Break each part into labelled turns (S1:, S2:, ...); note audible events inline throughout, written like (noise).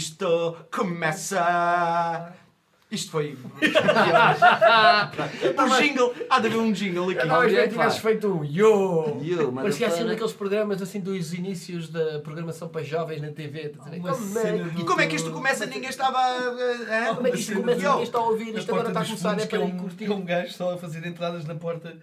S1: isto começa. Isto foi. o (laughs) jingle. Há de haver um jingle aqui.
S2: Não,
S3: Alguém
S2: já
S3: que
S2: tivesse feito um yo!
S3: Yo,
S2: Parecia assim um
S3: motherfucker.
S2: daqueles programas assim dos inícios da programação para jovens na TV. tá é,
S1: E como é que isto começa? Ninguém estava. a- a-
S2: como é que isto começa? Ninguém está a ouvir, isto agora está a começar, é
S4: é
S2: para ir
S4: um,
S2: curtir.
S4: é um gajo só a fazer entradas na porta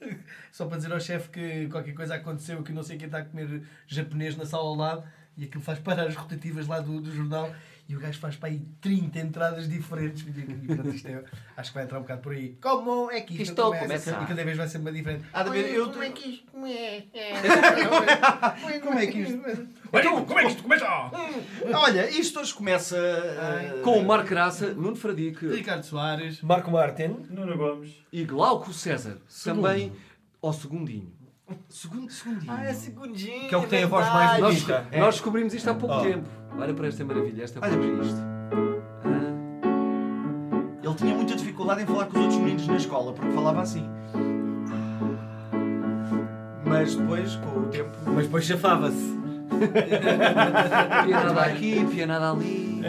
S4: (laughs) só para dizer ao chefe que qualquer coisa aconteceu, que não sei quem está a comer japonês na sala ao lado e aquilo faz parar as rotativas lá do, do jornal e o gajo faz para aí 30 entradas diferentes. E pronto, isto é- acho que vai entrar um bocado por aí. Como é que isto,
S3: Isto começa.
S4: E cada vez vai ser uma diferente.
S1: Há de haver. Eu, (laughs)
S4: Como é que isto como (laughs) é? Como é que isto
S2: Então, como é que isto começa?
S1: olha, isto hoje começa. uh,
S3: Com o Marco Graça, Nuno Fradique
S4: Ricardo Soares.
S2: Marco Martin.
S5: Nuno Gomes.
S3: e Glauco César. Também ao segundinho. Segundo, segundinho.
S2: Ah, é segundinho.
S4: Que é o que tem a voz mais
S3: Nós,
S4: bonita.
S3: nós descobrimos isto há pouco
S4: Oh.
S3: tempo. Olha para esta maravilha, esta
S1: Olha
S3: voz.
S1: para isto.
S3: Ah,
S1: Ele tinha muita dificuldade em falar com os outros meninos na escola, porque falava assim. Mas depois, com o tempo.
S4: Mas depois chafava-se.
S3: pianada aqui, pianada ali.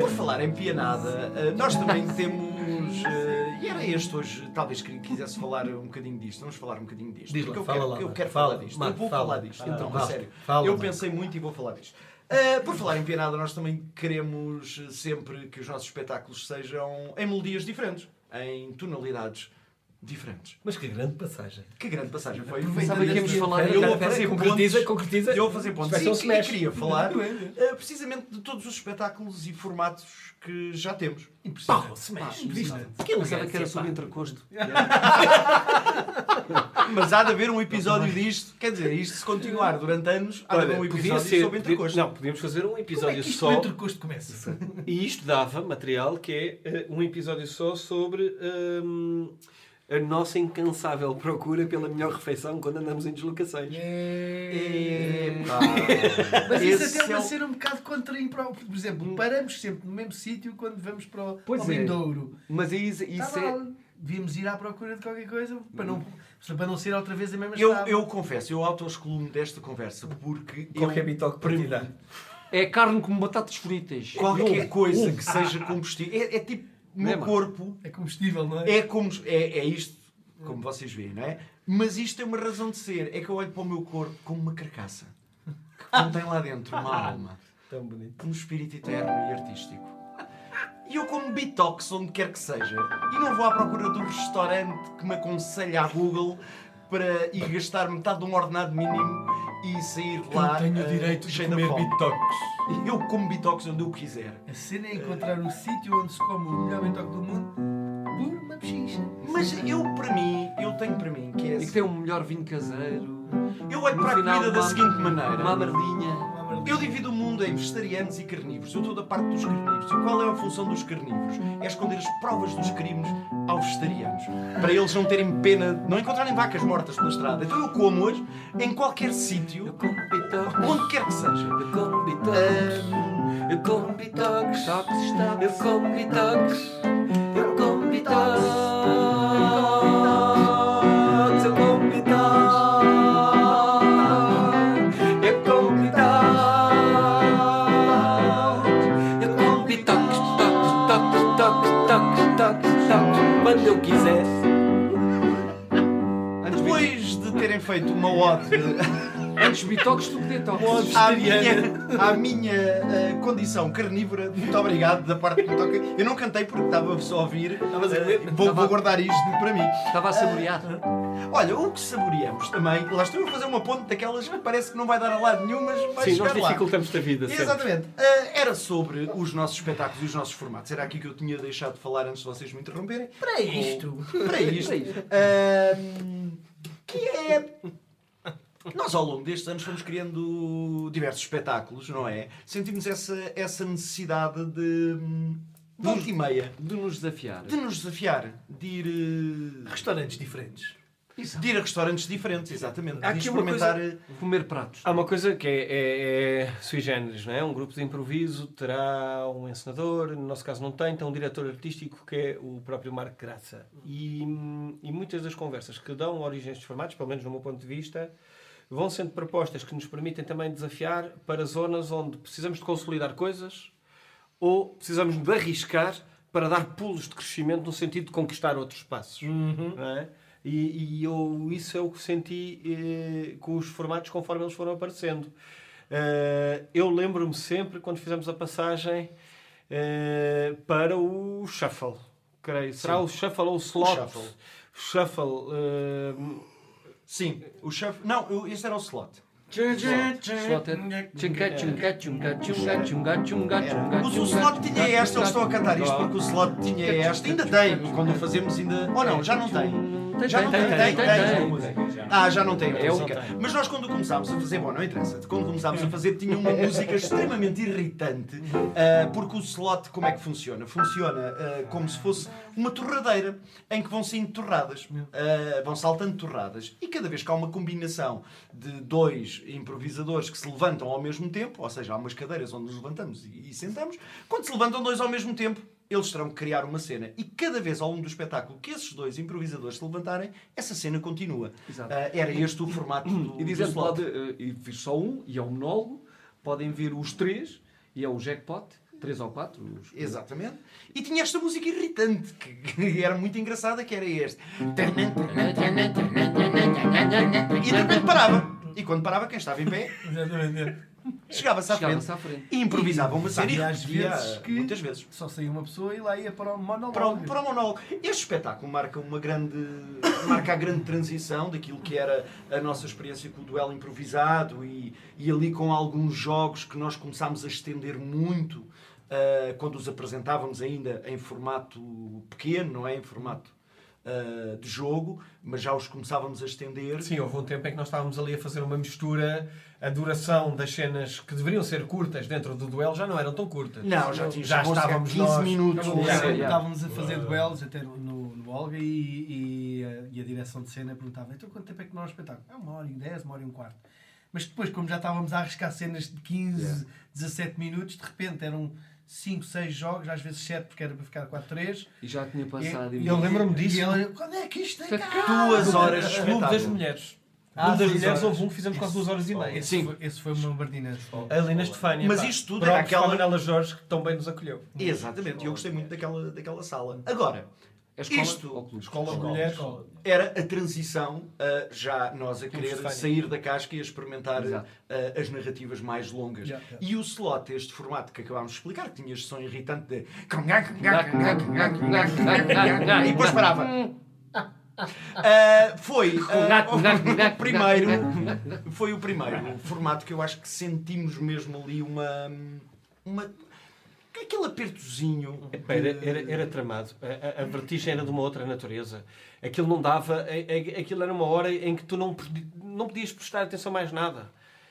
S1: Por falar em pianada, eh, nós também temos. eh, E era este hoje, talvez que quisesse falar um bocadinho disto. Vamos falar um bocadinho disto.
S4: Diz lá,
S1: porque eu quero,
S4: lá,
S1: eu quero
S4: Fala,
S1: falar disto.
S4: Marco,
S1: eu vou
S4: fala.
S1: falar disto.
S4: Fala,
S1: então, a
S4: Marco.
S1: sério. Eu pensei muito e vou falar disto. Eh, por falar em pianada, nós também queremos sempre que os nossos espetáculos sejam em melodias diferentes, em tonalidades diferentes.
S4: Mas que grande passagem.
S1: Que grande passagem foi.
S3: Pensava que íamos falar
S1: Eu vou fazer
S2: concretiza,
S1: pontos.
S2: concretiza.
S1: Eu vou fazer pontos.
S2: Inspeção
S1: E,
S2: se
S1: e
S2: mexe.
S1: queria falar eh, precisamente de todos os espetáculos e formatos que já temos.
S4: Impressionante.
S2: Pau, se mexe.
S1: impressionante.
S2: Que
S3: Pensava que era sobre
S2: pá.
S3: entrecosto. (laughs)
S1: Mas há de haver um episódio disto. Quer dizer, isto se continuar durante anos, há de haver um episódio
S6: ser.
S1: sobre entrecosto.
S6: não, podíamos fazer um
S4: Como é
S6: episódio
S4: que isto
S6: só.
S4: o entrecosto começa?
S6: E isto dava material que é eh, um episódio só sobre hum, a nossa incansável procura pela melhor refeição quando andamos em deslocações.
S1: Epá.
S4: Mas isso
S1: Esse
S4: até é
S1: é
S4: cena um bocado contra Por exemplo, paramos sempre no mesmo sítio quando vamos para o,
S3: Pois
S4: ao
S3: é.
S4: Vindouro.
S3: Mas isso,
S4: Tá
S3: isso é.
S4: mal. Devíamos ir à procura de qualquer coisa para não, para não ser outra vez a mesma
S1: Eu, eu confesso, eu auto-excluo-me desta conversa porque
S4: Qualquer bitoque
S1: para mim,
S4: dá.
S3: É carne como batatas fritas.
S1: qualquer coisa que seja combustível, é, é tipo, o meu corpo
S4: É combustível, não é?
S1: é como é, é isto, como vocês veem, não é? Mas isto tem uma razão de ser. É que eu olho para o meu corpo como uma carcaça que contém lá dentro uma (laughs) alma,
S4: Tão bonito.
S1: um espírito eterno e artístico. E eu como bitox onde quer que seja. E não vou à procura do restaurante que me aconselha a Google para ir gastar metade de um ordenado mínimo e sair de lá
S4: eu tenho o
S1: eh,
S4: direito de comer bitoques.
S1: Eu como bitox onde eu quiser.
S4: A cena é encontrar o sítio onde se come o melhor bitoque do mundo por uma bochicha.
S1: Mas eu, para mim, eu tenho para mim que é
S3: E
S1: assim.
S3: que tem um melhor vinho caseiro.
S1: Eu olho
S3: No
S1: para a comida da seguinte maneira.
S3: Uma amarlinha.
S1: Eu divido o mundo em vegetarianos e carnívoros. Eu estou da parte dos carnívoros. E qual é a função dos carnívoros? É esconder as provas dos crimes aos vegetarianos. Para eles não terem pena, não encontrarem vacas mortas pela estrada. Então eu como-as em qualquer sítio, onde quer que seja.
S3: Eu como bitoques. Eu como bitoques. Toques. Eu como bitoques. Eu como bitoques. Eu quiser.
S1: Depois de terem feito uma ode
S3: Antes bitoques do que detox.
S1: à minha, à minha eh, condição carnívora, muito obrigado da parte que me toca. Eu não cantei porque estava só a ouvir.
S4: Ver?
S1: vou, vou guardar isto para mim.
S3: Estava a saborear.
S1: Olha, o que saboreamos também, lá estou uma ponte daquelas que parece que não vai dar a lado nenhum, mas vai
S6: Sim,
S1: chegar
S6: nós
S1: lá.
S6: dificultamos-te a vida.
S1: Exatamente. Ah, era sobre os nossos espetáculos e os nossos formatos. Era aqui que eu tinha deixado de falar antes de vocês me interromperem.
S4: Para isto.
S1: Para isto.
S3: Para isto.
S1: Ahm, que é. Nós ao longo destes anos fomos criando diversos espetáculos, não é? Sentimos essa, essa necessidade de. Volta e meia.
S3: De nos desafiar.
S1: De nos desafiar. De ir. eh,
S4: Restaurantes diferentes.
S1: De ir a restaurantes diferentes, exatamente.
S6: Há
S1: de
S6: aqui uma
S1: experimentar.
S6: coisa-
S3: Comer pratos.
S6: Há uma coisa que é, é, é sui generis, não é? Um grupo de improviso terá um encenador, no nosso caso não tem, tem um diretor artístico que é o próprio Marco Graça. E, e muitas das conversas que dão origem a estes formatos, pelo menos no meu ponto de vista, vão sendo propostas que nos permitem também desafiar para zonas onde precisamos de consolidar coisas ou precisamos de arriscar para dar pulos de crescimento no sentido de conquistar outros espaços. não é? E, e eu, isso é o que senti eh, com os formatos conforme eles foram aparecendo. Eh, eu lembro-me sempre, quando fizemos a passagem eh, para o Shuffle, creio. Será
S1: Sim.
S6: o Shuffle ou o Slot?
S1: Shuffle.
S6: Shuffle. eh,
S1: Sim, o chefe. Não, este era o slot.
S3: É tchunga,
S1: O, o slot tinha esta, eles estão a cantar isto porque o slot tinha esta. Ainda tem, quando o fazemos ainda. Ou não, já não tem.
S3: Tem,
S1: Já
S3: tem,
S1: não tem,
S3: tem,
S1: tem,
S3: tem,
S1: tem. Ah, já não tem a
S3: É
S1: música. Mas nós quando começámos a fazer, bom, não interessa, quando começámos a fazer tinha uma música (laughs) extremamente irritante, ah, porque o slot como é que funciona? Funciona ah, como se fosse uma torradeira, em que vão saindo torradas, ah, vão saltando torradas, e cada vez que há uma combinação de dois improvisadores que se levantam ao mesmo tempo, ou seja, há umas cadeiras onde nos levantamos e, e sentamos, quando se levantam dois ao mesmo tempo, eles terão que criar uma cena. E cada vez ao longo do espetáculo que esses dois improvisadores se levantarem, essa cena continua.
S5: Exato.
S1: Ah, era este o formato do,
S5: E dizendo,
S1: slot.
S5: pode, eh, e fiz só um, e é um monólogo, podem vir os três, e é o jackpot, três ou quatro. os-
S1: Exatamente. E tinha esta música irritante, que, que era muito engraçada, que era este. E de repente parava. E quando parava, quem estava em pé,
S4: Exatamente.
S1: Chegava-se à frente.
S5: Chegava-se à frente.
S1: E improvisava uma e
S4: E às
S1: repetia,
S4: vezes que-
S1: muitas vezes.
S4: Só saía uma pessoa e lá ia para o monólogo.
S1: para o, para o monólogo. Este espetáculo marca uma grande marca a grande transição daquilo que era a nossa experiência com o duelo improvisado e, e ali com alguns jogos que nós começámos a estender muito ah, quando os apresentávamos ainda em formato pequeno, não é? Em formato ah, de jogo, mas já os começávamos a estender.
S2: Sim, houve um tempo em que nós estávamos ali a fazer uma mistura. A duração das cenas que deveriam ser curtas dentro do duelo já não eram tão curtas.
S1: Não, já, tinha,
S2: já estávamos
S1: 15
S2: nós.
S1: minutos. Cena.
S5: yeah.
S4: Estávamos a fazer duelos até no, no, no Olga e, e, a- e a direção de cena perguntava então quanto tempo é que não é o espetáculo? É uma hora e dez, uma hora e um quarto. Mas depois, como já estávamos a arriscar cenas de 15, 17 minutos, de repente eram 5, 6 jogos, às vezes 7, porque era para ficar 4, 3.
S5: E já tinha passado.
S4: E,
S5: e-
S2: eu lembro-me disso.
S4: E ele, quando é que isto tem cá?
S1: Duas horas de
S2: Clube das. Mulheres.
S4: Ah,
S2: Clube das
S4: duas
S2: Mulheres
S4: horas.
S2: houve um que fizemos quase duas horas e meia.
S1: Sim.
S4: foi, esse foi uma bardina.
S2: Ali na Estefânia.
S1: Mas
S2: pá.
S1: isto tudo era aquela-
S2: Manela Jorge que tão bem nos acolheu.
S1: Exatamente, e eu gostei muito daquela, daquela sala. Agora,
S5: A escola
S1: Isto-
S5: ou clube?
S2: Escola Mulher.
S1: era a transição a já nós a querer sair da casca e a experimentar uh, as narrativas mais longas.
S4: Yeah, yeah.
S1: E o slot, este formato que acabámos de explicar, que tinha este som irritante de. E depois parava. Uh, foi uh, o primeiro foi o primeiro formato que eu acho que sentimos mesmo ali uma uma aquele apertozinho
S6: Era, era, era tramado. A, a- a vertigem era de uma outra natureza. Aquilo não dava. a- a- Aquilo era uma hora em que tu não, não podias prestar atenção a mais nada.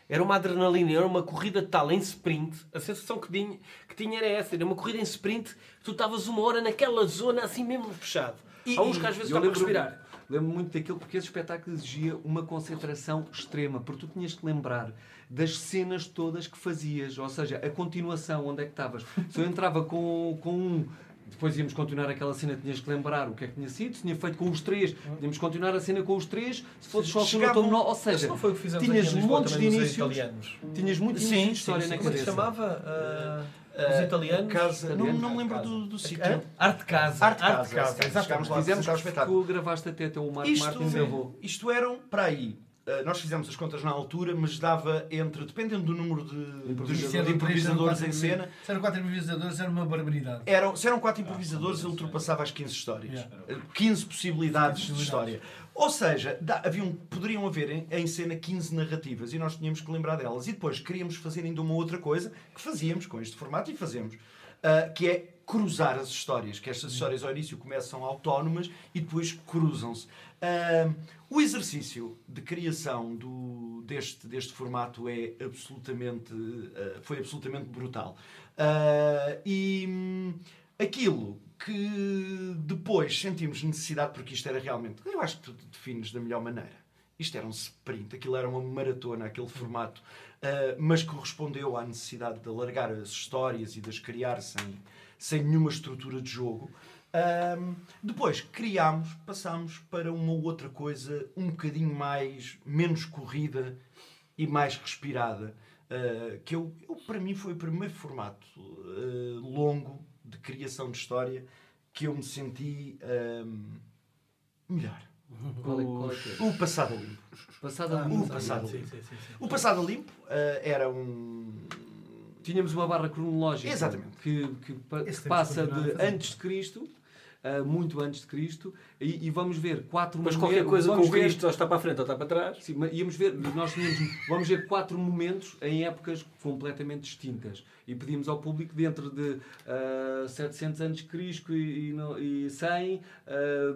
S6: Era uma adrenalina, era uma corrida tal em sprint. A sensação que tinha, que tinha era essa: era uma corrida em sprint. Tu estavas uma hora naquela zona assim mesmo fechado. Há uns que às vezes para
S5: lembro-
S6: respirar.
S5: Lembro muito daquilo porque esse espetáculo exigia uma concentração extrema, porque tu tinhas que lembrar das cenas todas que fazias, ou seja, a continuação, onde é que estavas. Se eu entrava com, com um, depois íamos continuar aquela cena, tinhas que lembrar o que é que tinha sido, se tinha feito com os três, tínhamos que continuar a cena com os três, se fosse só com o tom ou seja,
S2: não foi o que fizemos
S5: tinhas
S2: aqui em Lisboa
S5: montes de inícios.
S2: italianos.
S5: tinhas muito
S1: Sim,
S5: início de
S1: sim,
S5: história
S1: sim.
S5: na
S2: Como é que se
S5: cabeça.
S2: chamava?
S1: Uh,
S2: os italianos?
S1: casa, não, não me lembro do, do sítio?
S2: Arte Casa.
S1: Arte Casa,
S2: Exatamente.
S1: chegámos lá.
S5: Fizemos
S1: apresentar o
S5: que
S1: espetáculo.
S5: tu gravaste até até o Marco
S1: Isto,
S5: Martins gravou.
S1: isto eram, para aí, nós fizemos as contas na altura, mas dava entre, dependendo do número de, de,
S5: Improvisadores.
S1: de improvisadores em cena,
S4: Se eram quatro improvisadores, era uma barbaridade.
S1: eram, se eram quatro improvisadores, ele ultrapassava as 15 histórias.
S4: Yeah.
S1: Uh, 15 possibilidades de história. Ou seja, haviam, poderiam haver em, em cena 15 narrativas e nós tínhamos que lembrar delas. E depois queríamos fazer ainda uma outra coisa que fazíamos com este formato e fazemos, uh, que é cruzar as histórias. Que estas histórias ao início começam autónomas e depois cruzam-se. Uh, o exercício de criação do, deste, deste formato é absolutamente, uh, foi absolutamente brutal. Uh, e hum, aquilo que depois sentimos necessidade, porque isto era realmente, eu acho que tu defines da melhor maneira. Isto era um sprint, aquilo era uma maratona, aquele formato, uh, mas correspondeu à necessidade de alargar as histórias e de as criar sem, sem nenhuma estrutura de jogo. Ahm, depois criámos, passámos para uma outra coisa um bocadinho mais, menos corrida e mais respirada. ah, que eu, eu, para mim, foi o primeiro formato ah, longo de criação de história que eu me senti ahm, melhor.
S5: Qual é, qual é é?
S1: O Passado a Limpo.
S5: Passado a
S1: o
S5: limpo.
S1: passado
S4: Sim,
S1: limpo.
S4: sim, sim, sim.
S1: O Passado a Limpo ah, era um.
S5: Tínhamos uma barra cronológica
S1: Exatamente.
S5: que, que que passa de antes de Cristo, ah, muito antes de Cristo, e, e vamos ver quatro
S6: Mas
S5: momentos-
S6: qualquer coisa com
S5: ver-
S6: Cristo ou está para a frente ou está para trás.
S5: Sim, mas íamos ver, nós tínhamos, vamos ver quatro momentos em épocas completamente distintas. E pedimos ao público, dentro de ah, 700 anos de Cristo e, e, no- e 100, ah,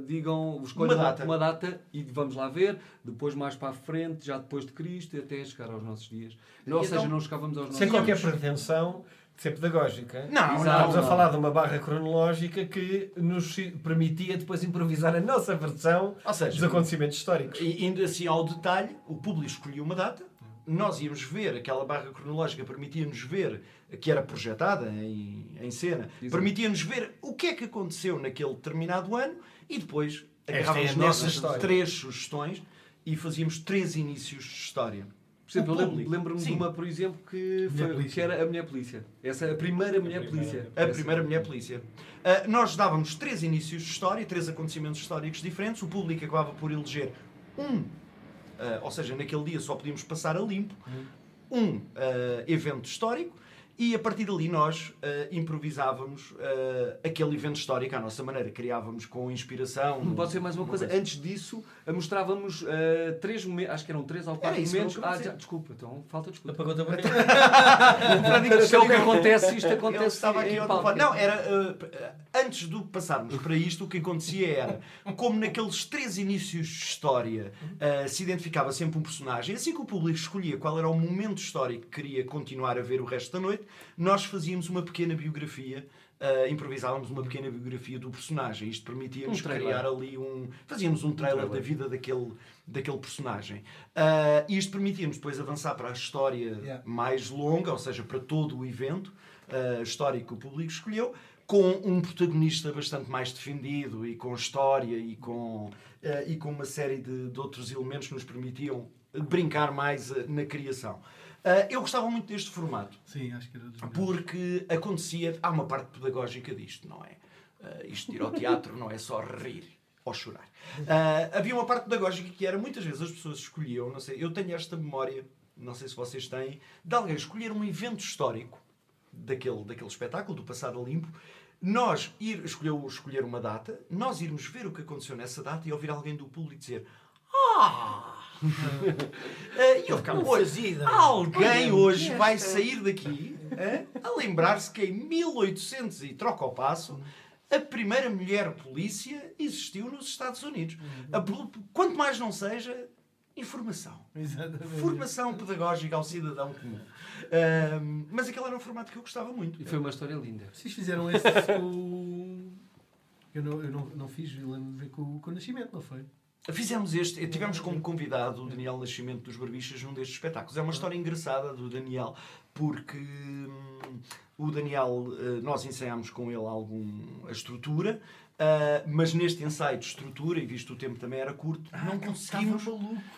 S5: digam, escolham
S1: Uma data.
S5: uma data e vamos lá ver. Depois, mais para a frente, já depois de Cristo, até chegar aos nossos dias. Ou
S1: Então-
S5: seja, não chegávamos aos nossos
S2: Sem qualquer
S5: dias.
S2: pretensão de ser pedagógica.
S1: Não,
S2: Estamos
S5: não,
S2: a falar de uma barra cronológica que nos permitia depois improvisar a nossa versão
S1: seja,
S2: dos acontecimentos históricos.
S1: E indo assim ao detalhe, o público escolhia uma data, nós íamos ver, aquela barra cronológica permitia-nos ver, que era projetada em, em cena,
S5: Exato.
S1: permitia-nos ver o que é que aconteceu naquele determinado ano e depois
S2: é
S1: agarrávamos
S2: nossa
S1: nessas
S2: história.
S1: três sugestões e fazíamos três inícios de história.
S5: Por exemplo, eu lembro-me de uma, por exemplo, que, foi- que era a Mulher Polícia. Essa é a primeira Mulher Polícia.
S1: A primeira mulher polícia. Ah, nós dávamos três inícios de história, três acontecimentos históricos diferentes. O público acabava por eleger um, ah, ou seja, naquele dia só podíamos passar a limpo, um ah, evento histórico. E a partir dali nós ah, improvisávamos ah, aquele evento histórico à nossa maneira. Criávamos com inspiração.
S5: Não pode ser mais uma coisa. Antes disso, eh, mostrávamos eh, três momentos, acho que eram três ou quatro
S1: Era
S5: momentos. Ah, já,
S1: dizer.
S5: desculpa, então falta desculpa.
S4: Apagou-te a bateria.
S5: Isto é o que acontece, isto
S1: Eu
S5: acontece.
S1: estava aqui
S5: em
S1: ao. Não, era. uh, antes de passarmos para isto, o que acontecia era, como naqueles três inícios de história uh, se identificava sempre um personagem, assim que o público escolhia qual era o momento histórico que queria continuar a ver o resto da noite, nós fazíamos uma pequena biografia. uh, improvisávamos uma pequena biografia do personagem. Isto permitia-nos
S5: Um
S1: criar ali um. Fazíamos um trailer,
S5: trailer.
S1: da vida daquele, daquele personagem. Uh, e isto permitia-nos depois avançar para a história
S4: Yeah.
S1: mais longa, ou seja, para todo o evento uh, histórico que o público escolheu, com um protagonista bastante mais defendido e com história e com, uh, e com uma série de, de outros elementos que nos permitiam brincar mais na criação. Uh, eu gostava muito deste formato.
S4: Sim, acho que era dos.
S1: Porque acontecia, há uma parte pedagógica disto, não é? Ah, isto de ir ao teatro não é só rir ou chorar. Ah, havia uma parte pedagógica que era, muitas vezes as pessoas escolhiam, não sei, eu tenho esta memória, não sei se vocês têm, de alguém escolher um evento histórico daquele, daquele espetáculo, do Passado a Limpo, nós ir, escolheu, escolher uma data, nós irmos ver o que aconteceu nessa data e ouvir alguém do público dizer Ah! Ah, E eu ficava,
S4: Não
S1: "Olha,
S4: fazia ideia.
S1: Alguém hoje vai sair daqui hã, a lembrar-se que em 1800 e troca ao passo a primeira mulher polícia existiu nos Estados Unidos. A pol- Quanto mais não seja, informação.
S4: Exatamente.
S1: Formação pedagógica ao cidadão comum. Ahm, mas aquele era um formato que eu gostava muito.
S5: E foi uma história linda.
S4: Vocês fizeram esse com. Eu não, eu não, não fiz, eu lembro de ver com, com o Nascimento, não foi?
S1: Fizemos este, tivemos como convidado o Daniel Nascimento dos Barbichas num destes espetáculos. É uma história engraçada do Daniel, porque hum, o Daniel, eh, nós ensaiámos com ele algum a estrutura, ah, mas neste ensaio de estrutura, e visto o tempo também era curto, não conseguimos,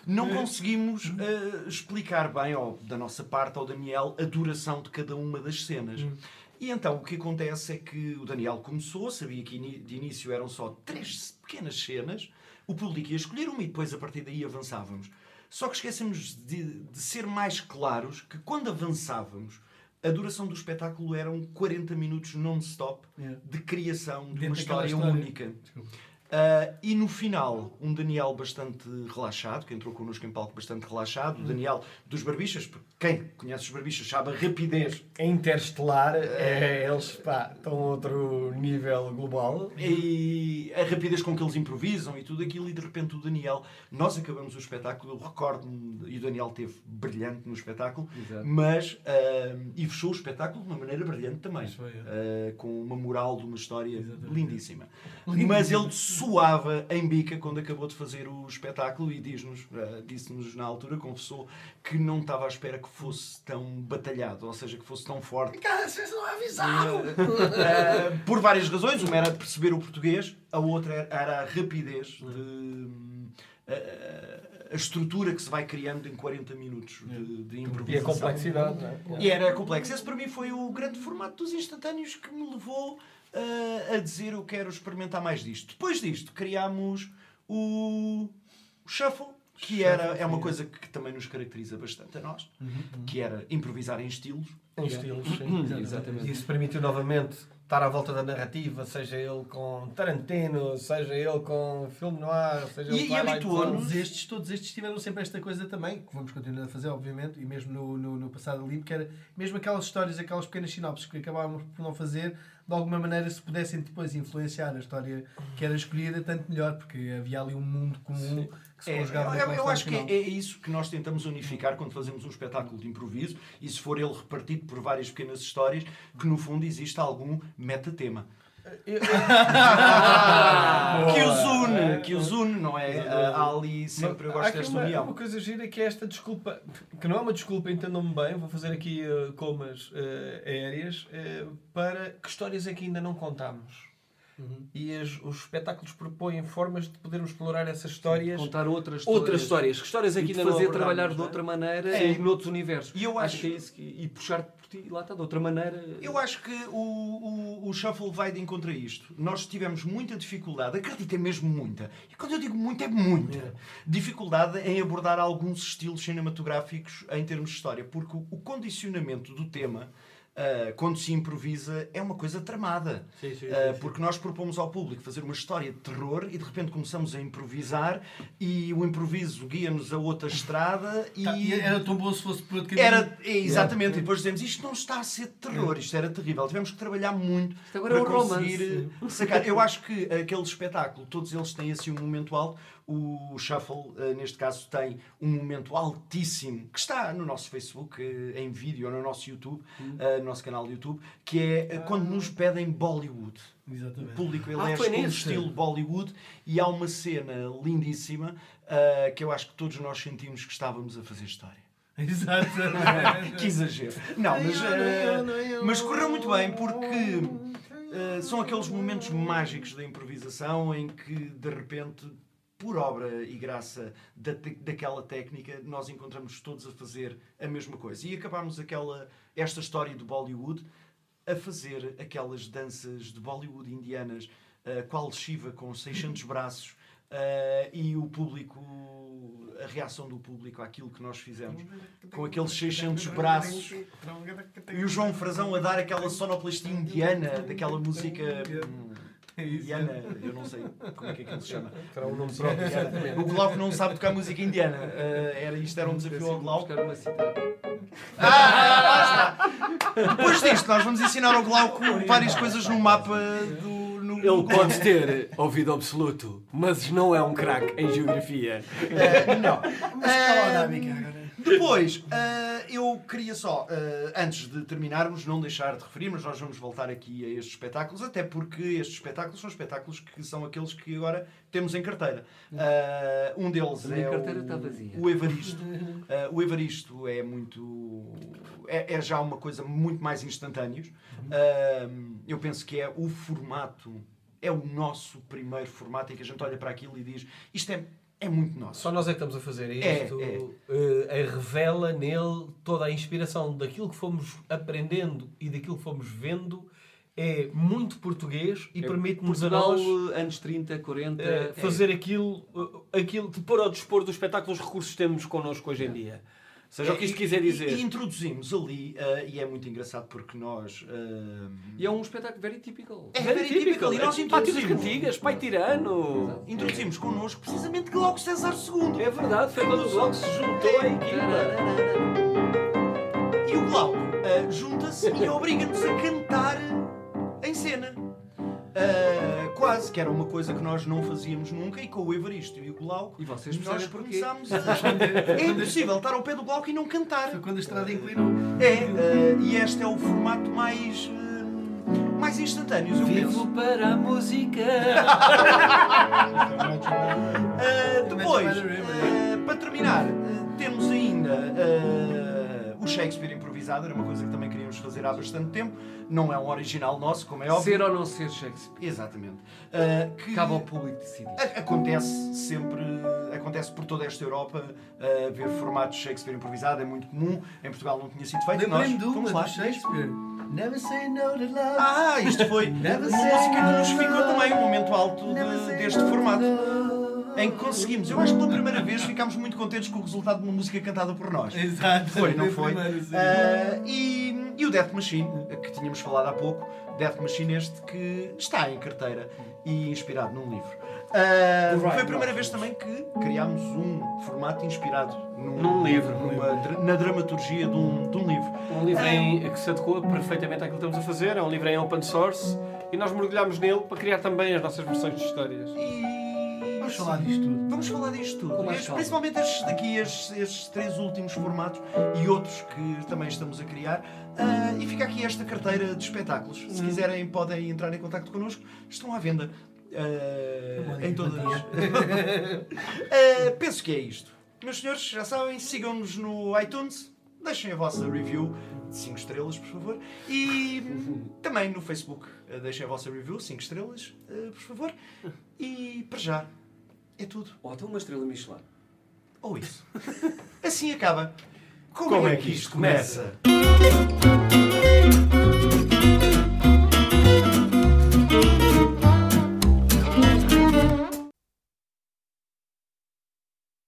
S1: não conseguimos ah, explicar bem, ou, da nossa parte, ao Daniel, a duração de cada uma das cenas. E então o que acontece é que o Daniel começou, sabia que de início eram só três pequenas cenas, o público ia escolher uma e depois a partir daí avançávamos. Só que esquecemos de, de ser mais claros que quando avançávamos, a duração do espetáculo eram 40 minutos non-stop
S4: Yeah.
S1: de criação de
S4: Dentro
S1: uma história,
S4: história.
S1: única.
S4: Desculpa.
S1: Ah, e no final, um Daniel bastante relaxado, que entrou connosco em palco bastante relaxado, o Daniel dos Barbichas, porque quem conhece os Barbichas sabe a rapidez
S2: É interestelar, é, eles pá, estão a outro nível global.
S1: e a rapidez com que eles improvisam e tudo aquilo, e de repente o Daniel, nós acabamos o espetáculo, eu recordo-me, e o Daniel teve brilhante no espetáculo,
S5: Exato.
S1: mas ah, e fechou o espetáculo de uma maneira brilhante também,
S4: foi, é.
S1: ah, com uma moral de uma história
S4: Exatamente.
S1: lindíssima. Mas ele suava em bica quando acabou de fazer o espetáculo e diz-nos, eh, disse-nos na altura, confessou, que não estava à espera que fosse tão batalhado, ou seja, que fosse tão forte.
S4: Cara, vocês não avisaram!
S1: Eh, por várias razões. Uma era perceber o português, a outra era- a rapidez de. eh, a estrutura que se vai criando em 40 minutos de, de
S2: E
S1: improvisação.
S2: a complexidade, não é?
S1: E era complexo. Esse para mim foi o grande formato dos instantâneos que me levou uh, a dizer eu quero experimentar mais disto. Depois disto, criámos o, o Shuffle, que era, é uma coisa que também nos caracteriza bastante a nós, que era improvisar em estilos.
S2: Em estilos, (clears throat) sim.
S5: Exatamente.
S2: E isso permitiu novamente estar à volta da narrativa, seja ele com Tarantino, seja ele com filme noir, seja
S1: E-
S2: ele
S1: e
S2: com Twilight
S1: habituou-nos-
S4: estes, todos estes tiveram sempre esta coisa também, que vamos continuar a fazer, obviamente, e mesmo no, no, no passado limpo, que era mesmo aquelas histórias, aquelas pequenas sinopses que acabávamos por não fazer, de alguma maneira, se pudessem depois influenciar a história que era escolhida, tanto melhor, porque havia ali um mundo comum que se
S1: É,
S4: conjugava
S1: eu, eu acho que é, é isso que nós tentamos unificar quando fazemos um espetáculo de improviso e se for ele repartido por várias pequenas histórias, que no fundo existe algum metatema. (laughs) que os une, que os une, não é? Ah, ali sempre, eu gosto
S2: uma,
S1: união.
S2: uma coisa gira que é esta desculpa, que não é uma desculpa, entendam-me bem, vou fazer aqui eh, comas eh, aéreas, eh, para que histórias é que ainda não contámos.
S1: Uhum.
S2: E as- os espetáculos propõem formas de podermos explorar essas histórias.
S5: Contar outras
S6: Outras histórias. Que histórias
S5: E
S6: aqui
S5: de
S6: ainda
S5: fazer trabalhar de
S6: é?
S5: outra maneira
S1: Sim.
S5: e noutros universos.
S1: E eu
S5: acho
S1: acho-
S5: que é isso. que- E puxar-te por ti, lá está, de outra maneira.
S1: Eu acho que o, o, o Shuffle vai de encontro a isto. Nós tivemos muita dificuldade, acreditem mesmo muita, e quando eu digo muito é muita, dificuldade em abordar alguns estilos cinematográficos em termos de história, porque o, o condicionamento do tema, ah, quando se improvisa, é uma coisa tramada.
S6: Sim, sim, sim, sim.
S1: porque nós propomos ao público fazer uma história de terror e de repente começamos a improvisar e o improviso guia-nos a outra estrada e...
S4: Tá, e era tão bom se fosse por outro caminho.
S1: Era, é, exatamente, e depois dizemos isto não está a ser terror, isto era terrível. Tivemos que trabalhar muito
S5: Isto agora é
S1: para
S5: um romance.
S1: conseguir sacar. Eu acho que aquele espetáculo, todos eles têm assim um momento alto. O Shuffle, eh, neste caso, tem um momento altíssimo que está no nosso Facebook, eh, em vídeo, ou no nosso YouTube, eh, no nosso canal de YouTube, que é quando nos pedem Bollywood. O
S4: Exatamente.
S1: público
S6: Ah,
S1: elege
S6: nesse?
S1: estilo Bollywood e há uma cena lindíssima ah, que eu acho que todos nós sentimos que estávamos a fazer história. (laughs)
S4: Exato. (laughs)
S1: Que exagero. Não, mas, eh, mas correu muito bem porque eh, são aqueles momentos mágicos da improvisação em que de repente, por obra e graça da, daquela técnica, nós encontramos todos a fazer a mesma coisa. E acabámos aquela, esta história do Bollywood a fazer aquelas danças de Bollywood indianas, uh, qual Shiva com 600 (laughs) braços. uh, e o público, a reação do público àquilo que nós fizemos, com aqueles 600 braços, e o João Frazão a dar aquela sonoplastia indiana, daquela música hum, (laughs) indiana, eu não sei como é que aquilo se chama.
S2: Terá um nome próprio.
S1: O Glauco não sabe tocar música indiana. Uh, era, isto era um desafio ao Glauco.
S5: Uma cita.
S1: Ah, está. Depois disto, nós vamos ensinar ao Glauco várias coisas no mapa do. No,
S6: Ele pode ter ouvido absoluto, mas não é um craque em geografia.
S1: Eh, não.
S4: Mas cala a Arábica agora.
S1: Depois, ah, eu queria só, ah, antes de terminarmos, não deixar de referir, mas nós vamos voltar aqui a estes espetáculos, até porque estes espetáculos são espetáculos que são aqueles que agora temos em carteira. Ah, um deles é
S5: carteira
S1: o,
S5: está vazia.
S1: o Evaristo. O Evaristo é muito. É, é já uma coisa muito mais instantâneos. Eu penso que é o formato, é o nosso primeiro formato em que a gente olha para aquilo e diz isto é, é muito nosso.
S2: Só nós é que estamos a fazer
S1: É,
S2: isto.
S1: é.
S2: eh, revela nele toda a inspiração daquilo que fomos aprendendo e daquilo que fomos vendo. É muito português e permite-nos a nós
S5: anos 30, 40.
S2: eh, fazer aquilo, eh, aquilo
S6: De pôr ao dispor do espetáculo os recursos que temos connosco hoje em dia. Seja o que isto quiser
S1: E-
S6: dizer.
S1: E, introduzimos ali, ah, e é muito engraçado porque nós. ah,
S5: E é um espetáculo very typical.
S1: é
S6: Very
S1: very típico, e nós introduzimos.
S6: cantigas, pai tirano.
S1: Introduzimos connosco precisamente Glauco César II.
S6: É verdade, foi quando o Glauco se juntou à equipa.
S1: E o Glauco ah, junta-se e obriga-nos a cantar em cena. Ah, quase, que era uma coisa que nós não fazíamos nunca, e com o Evaristo e o Glauco,
S5: E vocês
S1: nós começámos (laughs) a... É impossível estar ao pé do Glauco e não cantar.
S4: Foi quando a estrada inclinou.
S1: É, eh, e este é o formato mais, eh, mais instantâneos, eu
S3: Vivo
S1: penso.
S3: para a música. (laughs)
S1: Ah, depois, ah, para terminar, ah, temos ainda o Shakespeare improvisado, era uma coisa que também queríamos fazer há bastante tempo. Não é um original nosso, como é óbvio.
S5: Ser ou não ser Shakespeare.
S1: Exatamente. Ah, que
S5: Cabe ao público decidir.
S1: acontece sempre, acontece por toda esta Europa, ah, ver formatos de Shakespeare improvisado, é muito comum. Em Portugal não tinha sido feito. Nós fomos lá.
S4: Shakespeare. Never say no to love.
S1: Ah, isto foi uma música que nos
S4: no
S1: ficou também um momento alto de- deste formato. Em que conseguimos, eu acho que pela primeira vez ficámos muito contentes com o resultado de uma música cantada por nós.
S4: Exato.
S1: Foi, não
S4: foi.
S1: Ah, e, e o Death Machine, que tínhamos falado há pouco, Death Machine este que está em carteira e inspirado num livro. Ah, foi a primeira vez também que criámos um formato inspirado num,
S5: Num livro.
S1: numa dra- na dramaturgia de um, de um livro.
S6: Um livro em, que se adequa perfeitamente àquilo que estamos a fazer. É um livro em open source e nós mergulhamos nele para criar também as nossas versões de histórias.
S1: E
S4: Vamos falar disto tudo.
S1: Vamos falar disto tudo. Principalmente estes daqui, estes, estes três últimos formatos e outros que também estamos a criar. Ah, e fica aqui esta carteira de espetáculos. Se
S4: Hum.
S1: quiserem, podem entrar em contato connosco. Estão à venda.
S4: Uma
S1: em todas.
S4: simpatia. (laughs)
S1: Ah, penso que é isto. Meus senhores, já sabem, sigam-nos no iTunes. Deixem a vossa review de 5 estrelas, por favor. E também no Facebook. Deixem a vossa review, 5 estrelas, por favor. E para já, é tudo.
S5: Ou até uma estrela Michelin.
S1: Ou isso. (laughs) Assim acaba. Como,
S2: Como
S1: é
S2: é
S1: que
S2: isto
S1: começa?
S2: começa?